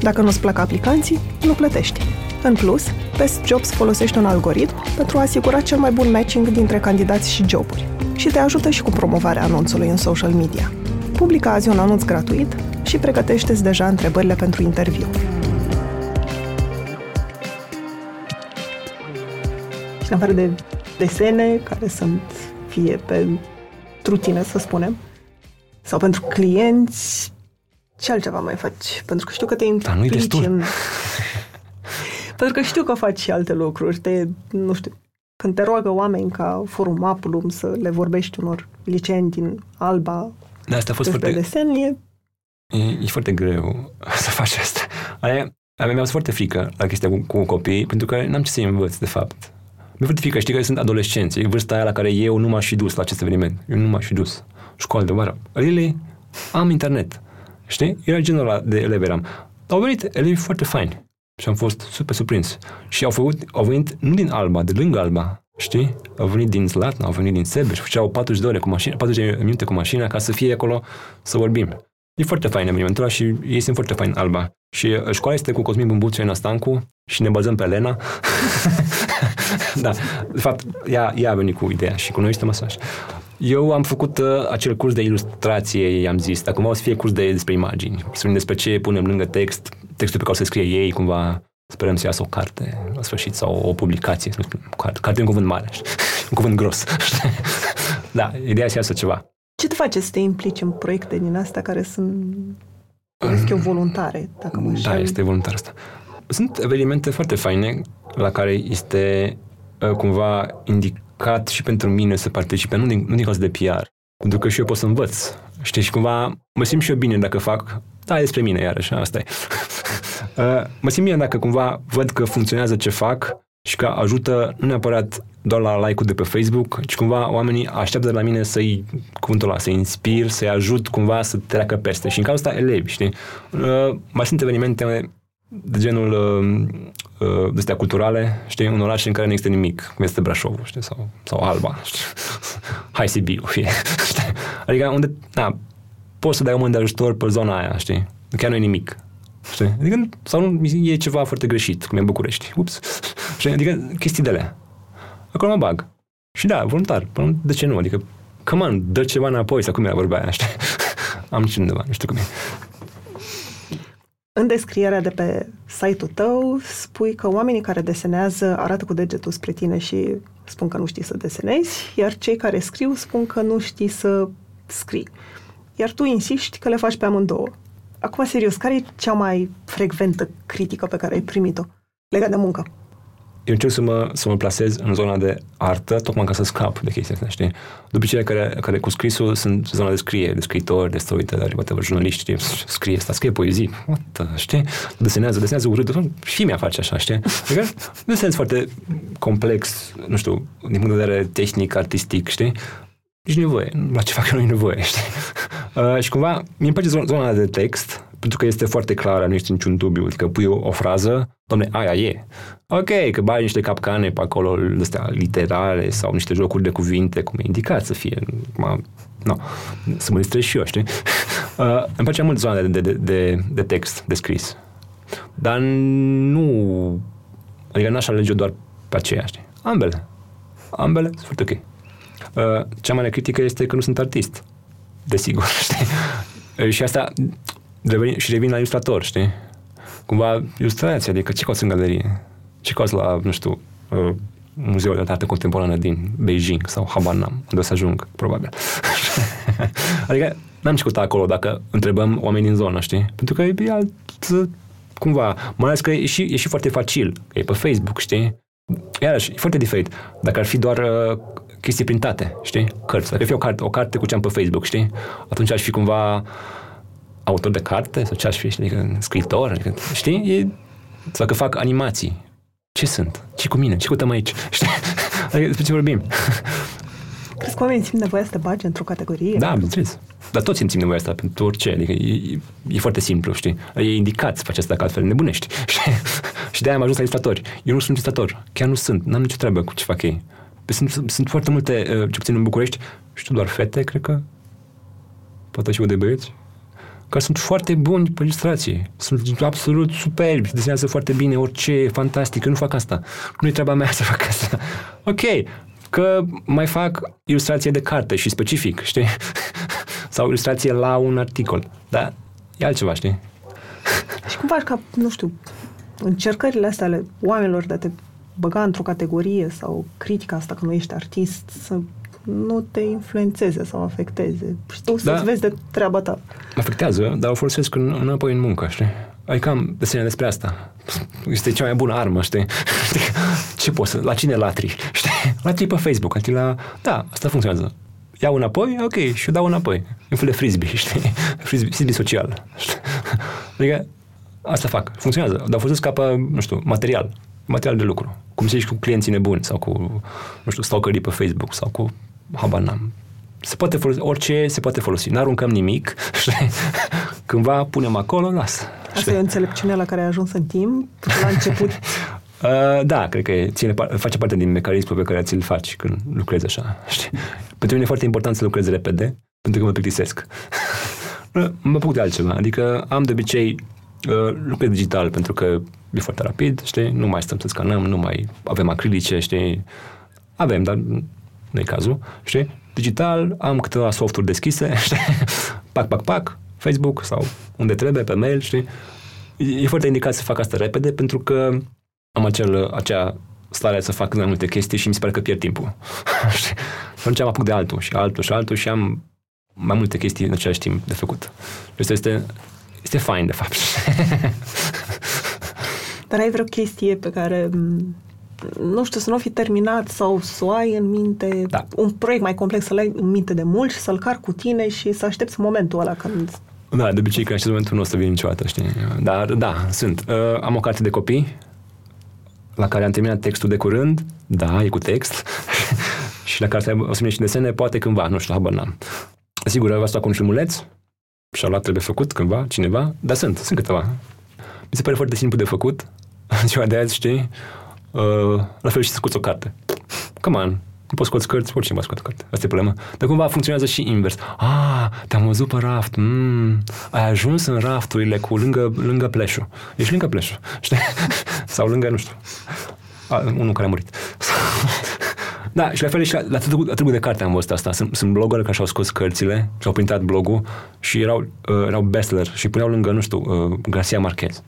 Dacă nu-ți plac aplicanții, nu plătești. În plus, Best Jobs folosește un algoritm pentru a asigura cel mai bun matching dintre candidați și joburi și te ajută și cu promovarea anunțului în social media. Publica azi un anunț gratuit și pregătește-ți deja întrebările pentru interviu. Și în afară de desene care sunt fie pe trutine, să spunem, sau pentru clienți, ce altceva mai faci? Pentru că știu că te implici în... Pentru că știu că faci și alte lucruri. Te, nu știu, când te roagă oameni ca Forum Apulum să le vorbești unor liceeni din Alba da, asta a fost foarte... desen, e... E, e foarte greu să faci asta. Aia, aia mi-a fost foarte frică la chestia cu, cu copiii, pentru că n-am ce să-i învăț, de fapt. Mi-e foarte frică, știi că sunt adolescenți, e vârsta aia la care eu nu m-aș fi dus la acest eveniment. Eu nu m-aș fi dus. Școală de vară. Really? Am internet. Știi? Era genul ăla de elevi eram. Au venit elevi foarte faini. Și am fost super surprins. Și au, făcut, au venit nu din Alba, de lângă Alba. Știi? Au venit din Zlatna, au venit din Sebeș, făceau 40 de ore cu mașina, 40 de minute cu mașina ca să fie acolo să vorbim. E foarte fain evenimentul ăla și ei sunt foarte fain Alba. Și uh, școala este cu Cosmin Bumbuțu și Stancu și ne bazăm pe Elena. da, de fapt, ea, ea a venit cu ideea și cu noi suntem așa. Eu am făcut uh, acel curs de ilustrație, i-am zis, dar cumva o să fie curs de, despre imagini. Să despre ce punem lângă text, textul pe care o să scrie ei, cumva Sperăm să iasă o carte la sfârșit sau o publicație. Carte, carte e un cuvânt mare, un cuvânt gros. da, ideea e să iasă ceva. Ce te face să te implici în proiecte din astea care sunt, zic eu, voluntare? Dacă mă da, este voluntar asta. Sunt evenimente foarte faine la care este uh, cumva indicat și pentru mine să participe, nu din, nu din cauza de PR, pentru că și eu pot să învăț. Știi, și cumva mă simt și eu bine dacă fac, da, e despre mine iarăși, asta e. Uh, mă simt bine dacă cumva văd că funcționează ce fac și că ajută nu neapărat doar la like-ul de pe Facebook, ci cumva oamenii așteaptă de la mine să-i, cuvântul ăla, să-i inspir, să-i ajut cumva să treacă peste. Și în cazul ăsta, elevi, știi? Uh, mai sunt evenimente de genul uh, uh, de culturale, știi, un oraș în care nu există nimic, cum este Brașovul, știi, sau, sau Alba, știi? Hai Sibiu, fie, știi? Adică unde, na, poți să dai un moment de ajutor pe zona aia, știi? Chiar nu e nimic. Știi? Adică, sau nu, e ceva foarte greșit, cum e în București. Ups. Știi? Adică chestii de alea. Acolo mă bag. Și da, voluntar. Până de ce nu? Adică, come on, dă ceva înapoi, sau cum era vorba aia, știi? Am nici undeva, nu știu cum e. în descrierea de pe site-ul tău spui că oamenii care desenează arată cu degetul spre tine și spun că nu știi să desenezi, iar cei care scriu spun că nu știi să scrii. Iar tu insiști că le faci pe amândouă. Acum, serios, care e cea mai frecventă critică pe care ai primit-o legat de muncă? Eu încerc să mă, să mă plasez în zona de artă, tocmai ca să scap de chestia asta, știi? După cele care, care cu scrisul sunt zona de scrie, de scriitori, de storyteller, whatever, jurnaliști, știi? Scrie asta, scrie poezii, what știi? Desenează, desenează urât, și mi-a face așa, știi? Adică, nu sens foarte complex, nu știu, din punct de vedere tehnic, artistic, știi? Nici nevoie, la ce fac eu nu e nevoie, știi? Uh, și cumva, mi-e place zona de text, pentru că este foarte clară, nu este niciun dubiu. Adică pui o, o frază, domne, aia e. Ok, că bagi niște capcane pe acolo, astea literare sau niște jocuri de cuvinte, cum e indicat să fie. Ma, no, să mă distrez și eu, știi? Uh, îmi place mult zona de, de, de, de text, de scris. Dar nu... Adică n-aș alege doar pe aceea, știi? Ambele. Ambele sunt foarte ok. Uh, cea mai mare critică este că nu sunt artist. Desigur, știi? Uh, și asta revin, și revin la ilustrator, știi? Cumva ilustrația, adică ce cauți în galerie? Ce cauți la, nu știu, uh, Muzeul de Artă Contemporană din Beijing sau Habar n-am, unde o să ajung, probabil. adică n-am ce căuta acolo dacă întrebăm oameni din zonă, știi? Pentru că e alt, cumva, mai ales că e și, e și foarte facil, e pe Facebook, știi? Iarăși, e foarte diferit. Dacă ar fi doar uh, chestii printate, știi? Cărți. Dacă ar fi o carte, o carte cu ce am pe Facebook, știi? Atunci aș fi cumva autor de carte sau ce aș fi, adică scriitor, adică, știi? E, sau că fac animații. Ce sunt? ce cu mine? Ce căutăm aici? Știi? Adică despre ce vorbim? Crezi că oamenii simt nevoia să te bagi într-o categorie? Da, bineînțeles. Dar toți simțim nevoia asta pentru orice. Adică e, e foarte simplu, știi? E indicat să faci asta, că altfel nebunești. Știi? și de-aia am ajuns la ilustratori. Eu nu sunt ilustrator. Chiar nu sunt. N-am nicio treabă cu ce fac ei. Sunt, sunt foarte multe, uh, ce puțin în București, știu doar fete, cred că. Poate și de băieți că sunt foarte buni pe ilustrație. Sunt absolut superbi, desenează foarte bine, orice, e fantastic. Eu nu fac asta. Nu e treaba mea să fac asta. Ok, că mai fac ilustrație de carte și specific, știi? Sau ilustrație la un articol. Dar e altceva, știi? Și cum faci ca, nu știu, încercările astea ale oamenilor de a te băga într-o categorie sau critica asta că nu ești artist să nu te influențeze sau afecteze. Și tu da. să-ți vezi de treaba ta. Afectează, dar o folosesc în, înapoi în muncă, știi? Adică am desene despre asta. Este cea mai bună armă, știi? Ce poți să... La cine latri? Știi? Latri pe Facebook, latri la... Da, asta funcționează. Iau înapoi, ok, și dau înapoi. Un fel de frisbee, știi? Frisbee, frisbee social. Știi? Adică asta fac. Funcționează. Dar folosesc ca pe, nu știu, material. Material de lucru. Cum să cu clienții nebuni sau cu, nu știu, stalkerii pe Facebook sau cu habar n-am. Se poate folosi, orice se poate folosi. N-aruncăm nimic, Cândva punem acolo, lasă. Asta e înțelepciunea la care ai ajuns în timp, la început? Uh, da, cred că ține, face parte din mecanismul pe care ți-l faci când lucrezi așa. Știi? Pentru mine e foarte important să lucrez repede, pentru că mă plictisesc. mă puc de altceva. Adică am de obicei uh, lucrez digital pentru că e foarte rapid, știi? Nu mai stăm să scanăm, nu mai avem acrilice, știi? Avem, dar nu e cazul, știi? Digital, am câteva softuri deschise, știi? Pac, pac, pac, Facebook sau unde trebuie, pe mail, știi? E foarte indicat să fac asta repede pentru că am acel, acea stare să fac mai multe chestii și mi se pare că pierd timpul. și atunci am apuc de altul și altul și altul și am mai multe chestii în același timp de făcut. Deci este, este fain, de fapt. Dar ai vreo chestie pe care nu știu, să nu fi terminat sau să o ai în minte, da. un proiect mai complex să-l ai în minte de mult și să-l car cu tine și să aștepți momentul ăla când... Da, de obicei că acest momentul nu o să vină niciodată, știi? Dar da, sunt. Uh, am o carte de copii la care am terminat textul de curând, da, e cu text, și la care o să vină și desene, poate cândva, nu știu, habar n-am. Sigur, va sta cu un filmuleț și-a luat trebuie făcut cândva, cineva, dar sunt, sunt câteva. Mi se pare foarte simplu de făcut, în ziua de azi, știi? Uh, la fel și să scoți o carte. Come on, nu poți scoți cărți, oricine poate scoate carte. Asta e problema. Dar cumva funcționează și invers. Ah, te-am văzut pe raft. Mm, ai ajuns în rafturile cu lângă, lângă pleșul. Ești lângă pleșul, știi? Sau lângă, nu știu, a, unul care a murit. Da, și la fel și la, la târgul, la târgul de carte am văzut asta. Sunt, sunt blogger care și-au scos cărțile și-au printat blogul și erau, uh, erau bestseller și puneau lângă, nu știu, uh, Garcia Marquez.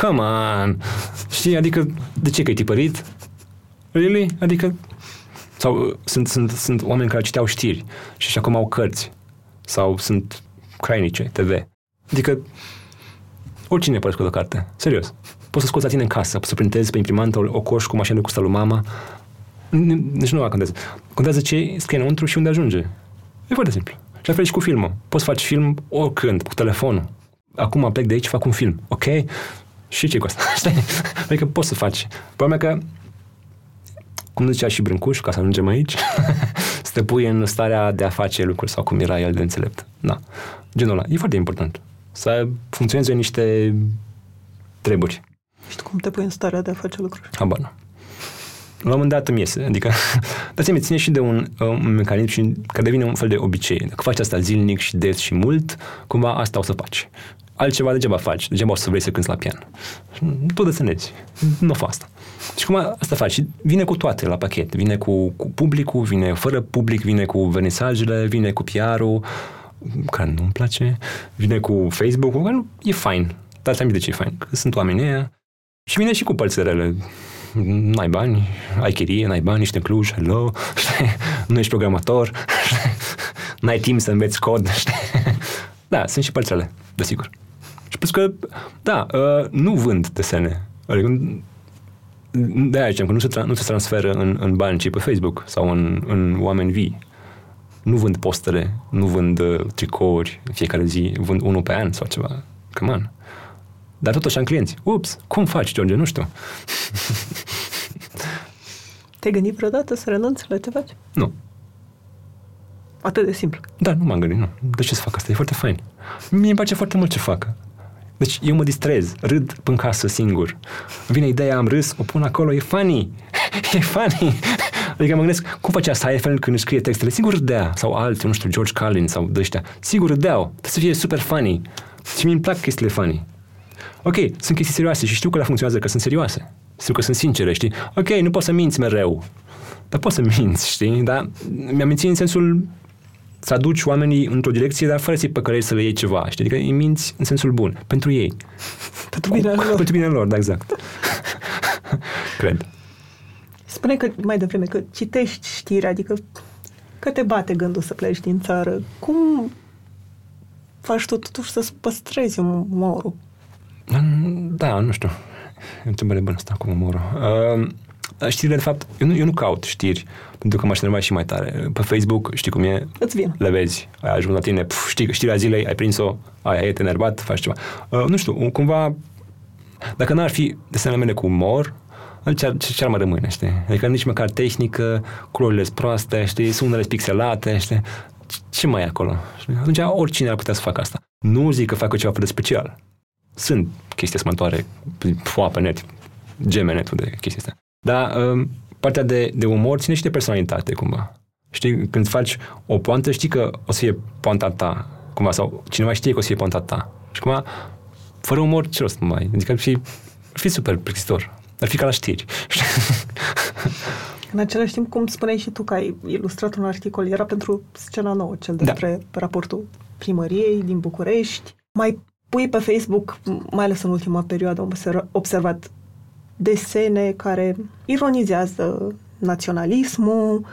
Come on! Știi? Adică, de ce că ai tipărit? Really? Adică, sau uh, sunt, sunt, sunt oameni care citeau știri și și acum au cărți. Sau sunt crainice, TV. Adică, oricine poate scoate o carte. Serios. Poți să scoți la tine în casă, poți să printezi pe imprimantă o, o coș cu mașină de custă lui mama. Deci nu contează. Contează ce scrie înăuntru și unde ajunge. E foarte simplu. Și la fel și cu filmul. Poți să faci film oricând, cu telefonul. Acum plec de aici, fac un film. Ok? Și ce cu asta? adică poți să faci. Problema că cum zicea și Brâncuș, ca să ajungem aici, să te pui în starea de a face lucruri sau cum era el de înțelept. Da. Genul ăla. E foarte important. Să funcționeze niște treburi. Și cum te pui în starea de a face lucruri? Habar nu. La un moment dat îmi iese. Adică, dați-mi, ține și de un, un mecanism și, care devine un fel de obicei. Dacă faci asta zilnic și des și mult, cumva asta o să faci. Altceva degeaba faci, degeaba o să vrei să cânti la pian. Tu desenezi. Nu fac asta. Și cum asta faci? Și vine cu toate la pachet. Vine cu, cu publicul, vine fără public, vine cu vernisajele, vine cu PR-ul, care nu-mi place, vine cu Facebook-ul, care nu, e fain. Dar ți de ce e fain? Că sunt oamenii ăia. Și vine și cu părțile rele. N-ai bani, ai chirie, n-ai bani, ești în Cluj, hello, nu ești programator, n-ai timp să înveți cod. Da, sunt și părțile, desigur. Și plus că, da, uh, nu vând desene. Adică, de aia zicem că nu se, tra- nu se transferă în, în bani, ci pe Facebook sau în, în oameni vii. Nu vând postere, nu vând uh, tricouri în fiecare zi, vând unul pe an sau ceva. Come on. Dar totuși am clienți. Ups, cum faci, George? Nu știu. Te-ai gândit vreodată să renunți la ce faci? Nu. Atât de simplu. Da, nu m-am gândit, nu. De ce să fac asta? E foarte fain. Mie îmi place foarte mult ce fac. Deci eu mă distrez, râd în casă singur. Îmi vine ideea, am râs, o pun acolo, e funny. e funny. Adică mă gândesc, cum face asta Eiffel când își scrie textele? Sigur râdea. Sau alții, nu știu, George Carlin sau de ăștia. Sigur râdeau. Trebuie să fie super funny. Și mie îmi plac chestiile funny. Ok, sunt chestii serioase și știu că la funcționează că sunt serioase. Știu că sunt sincere, știi? Ok, nu poți să minți mereu. Dar poți să minți, știi? Dar mi-am mințit în sensul să aduci oamenii într-o direcție, dar fără să-i păcălești să le iei ceva, știi? Adică îi minți în sensul bun. Pentru ei. Pentru bine lor. Pentru bine lor, da, exact. Cred. Spune că mai devreme că citești știri, adică că te bate gândul să pleci din țară. Cum faci tu totuși să-ți păstrezi umorul? Da, nu știu. E o întrebare bună asta cu umorul. Uh, știrile, de fapt, eu nu, eu nu caut știri, pentru că m-aș enerva și mai tare. Pe Facebook, știi cum e? Îți vin. Le vezi. Ai ajuns la tine, pf, știi, știrea zilei, ai prins-o, aia e, te enervat, faci ceva. Uh, nu știu, cumva, dacă n-ar fi desenele mele cu umor, ce ar, ce ar mai rămâne, știi? Adică nici măcar tehnică, culorile sunt proaste, știi, sunele pixelate, știi? Ce mai e acolo? Știi? Atunci oricine ar putea să facă asta. Nu zic că facă ceva de special. Sunt chestii asemănătoare, pe net, gemene de chestii astea. Dar um, partea de, de umor ține și de personalitate, cumva. Știi, când faci o poantă, știi că o să fie poanta ta, cumva, sau cineva știe că o să fie poanta ta. Și cumva, fără umor, ce rost mai? Adică ar fi, ar fi super plictisitor. Ar fi ca la știri. În același timp, cum spuneai și tu că ai ilustrat un articol, era pentru scena nouă, cel despre da. raportul primăriei din București. Mai pui pe Facebook, mai ales în ultima perioadă, am observat desene care ironizează naționalismul.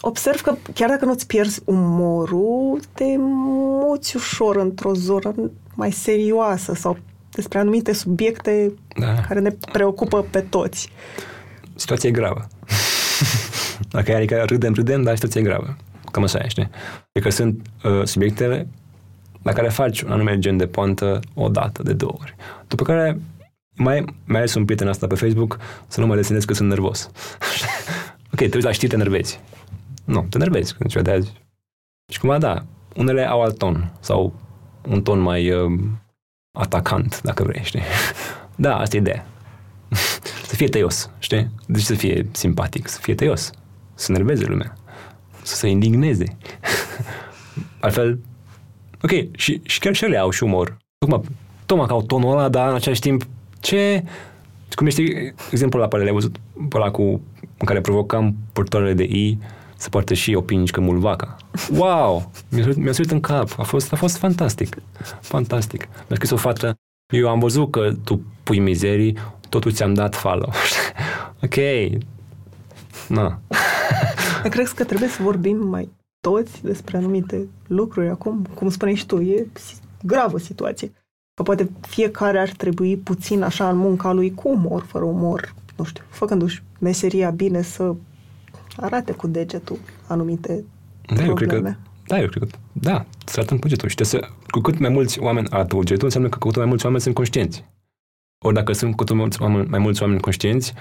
Observ că chiar dacă nu-ți pierzi umorul, te muți ușor într-o zonă mai serioasă sau despre anumite subiecte da. care ne preocupă pe toți. Situația e gravă. Dacă adică râdem, râdem, dar situația e gravă. Cam așa, știi? Adică sunt uh, subiectele la care faci un anume gen de poantă o dată, de două ori. După care mai, mai ales un prieten asta pe Facebook să nu mă desenez că sunt nervos. ok, te uiți la știri, te nervezi. Nu, te nervezi când ziua de azi. Și cumva, da, unele au alt ton sau un ton mai uh, atacant, dacă vrei, știi? da, asta e ideea. să fie tăios, știi? Deci să fie simpatic, să fie tăios, să nerveze lumea, să se indigneze. Altfel, ok, și, și chiar și ele au și umor. Tocmai, tocmai ca au tonul ăla, dar în același timp ce cum știi exemplul la care l-ai văzut, pe ăla cu, în care provocam purtoarele de I să poartă și o pinică mulvaca. Wow! Mi-a, mi-a suit în cap. A fost, a fost fantastic. Fantastic. Mi-a scris o fată, eu am văzut că tu pui mizerii, totul ți-am dat follow. ok. Na. Cred că trebuie să vorbim mai toți despre anumite lucruri acum. Cum spuneai și tu, e gravă situație. Că poate fiecare ar trebui puțin așa în munca lui cu umor, fără umor, nu știu, făcându-și meseria bine să arate cu degetul anumite da, probleme. Eu cred că, da, eu cred că, da, să arătăm cu degetul. Și să, cu cât mai mulți oameni arată cu degetul, înseamnă că cu cât mai mulți oameni sunt conștienți. Ori dacă sunt cu cât mai mulți oameni, mai mulți oameni conștienți,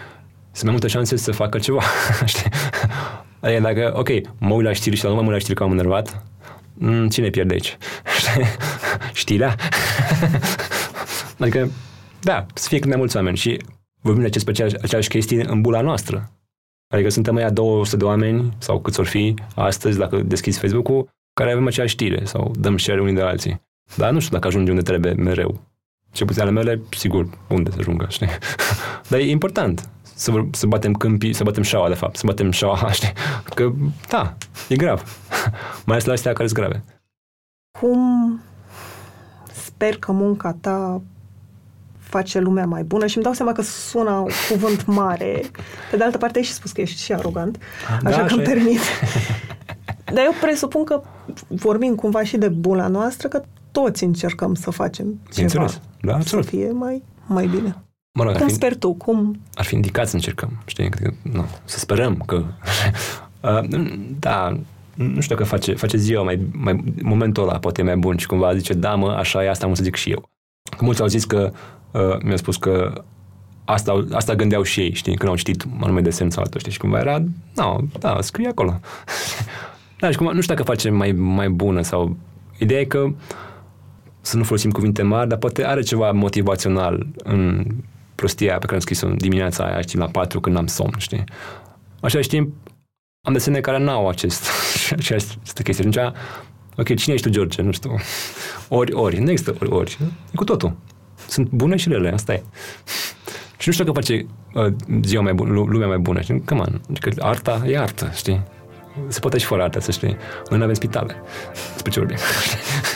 sunt mai multe șanse să facă ceva. Știi? Adică dacă, ok, mă uit la știri și la urmă mă uit la știri că am enervat, mm, cine pierde aici? Știrea? adică, da, să fie cât mai mulți oameni și vorbim despre aceeași, aceeași chestie în bula noastră. Adică suntem aia 200 de oameni, sau câți or fi astăzi, dacă deschizi Facebook-ul, care avem aceeași știre sau dăm share unii de alții. Dar nu știu dacă ajunge unde trebuie mereu. Ce puțin ale mele, sigur, unde să ajungă, știi? Dar e important să, să batem câmpii, să batem șaua, de fapt, să batem șaua, știi? Că, da, e grav. Mai ales la astea care sunt grave. Cum sper că munca ta face lumea mai bună și îmi dau seama că sună un cuvânt mare. Pe de altă parte, ai și spus că ești și arogant, da, așa că îmi permit. Dar eu presupun că vorbim cumva și de bula noastră, că toți încercăm să facem ceva da, absolut. să fie mai, mai bine. Mă rog, cum fi, sper tu? Cum? Ar fi indicat să încercăm, știi? Că, nu, să sperăm că... uh, da, nu știu dacă face, face ziua mai, mai, momentul ăla poate e mai bun și cumva zice, da mă, așa e, asta am să zic și eu. Că mulți au zis că, uh, mi-au spus că asta, asta gândeau și ei, știi, când au citit anume desen sau altul, știi, și cumva era, nu, no, da, scrie acolo. da, și cumva, nu știu dacă face mai, mai bună sau... Ideea e că să nu folosim cuvinte mari, dar poate are ceva motivațional în prostia pe care am scris-o în dimineața aia, știi, la patru când am somn, știi. Așa timp, am desene care n-au acest, această chestie. Atunci, ok, cine ești tu, George? Nu știu. Ori, ori. Nu există ori, ori. E cu totul. Sunt bune și rele, asta e. Și nu știu că face uh, ziua mai bună, lumea mai bună. Știi? Come on. Adică arta e artă, știi? Se poate și fără artă, să știi. Noi nu avem spitale. Despre ce vorbim.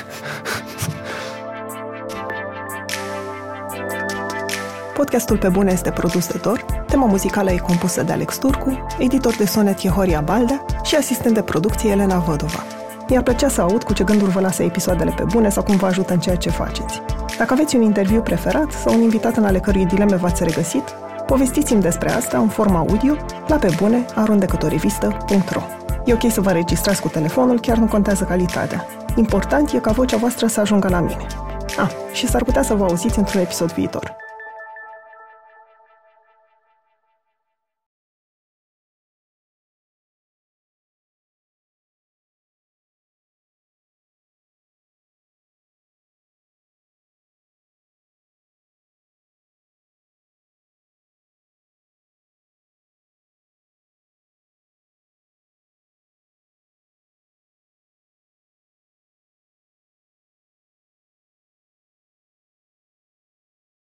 Podcastul Pe Bune este produs de Dor, tema muzicală e compusă de Alex Turcu, editor de sonet e Horia Baldea și asistent de producție Elena Vădova. Mi-ar plăcea să aud cu ce gânduri vă lasă episoadele pe bune sau cum vă ajută în ceea ce faceți. Dacă aveți un interviu preferat sau un invitat în ale cărui dileme v-ați regăsit, povestiți-mi despre asta în forma audio la pe bune arundecătorivistă.ro E ok să vă registrați cu telefonul, chiar nu contează calitatea. Important e ca vocea voastră să ajungă la mine. Ah, și s-ar putea să vă auziți într-un episod viitor.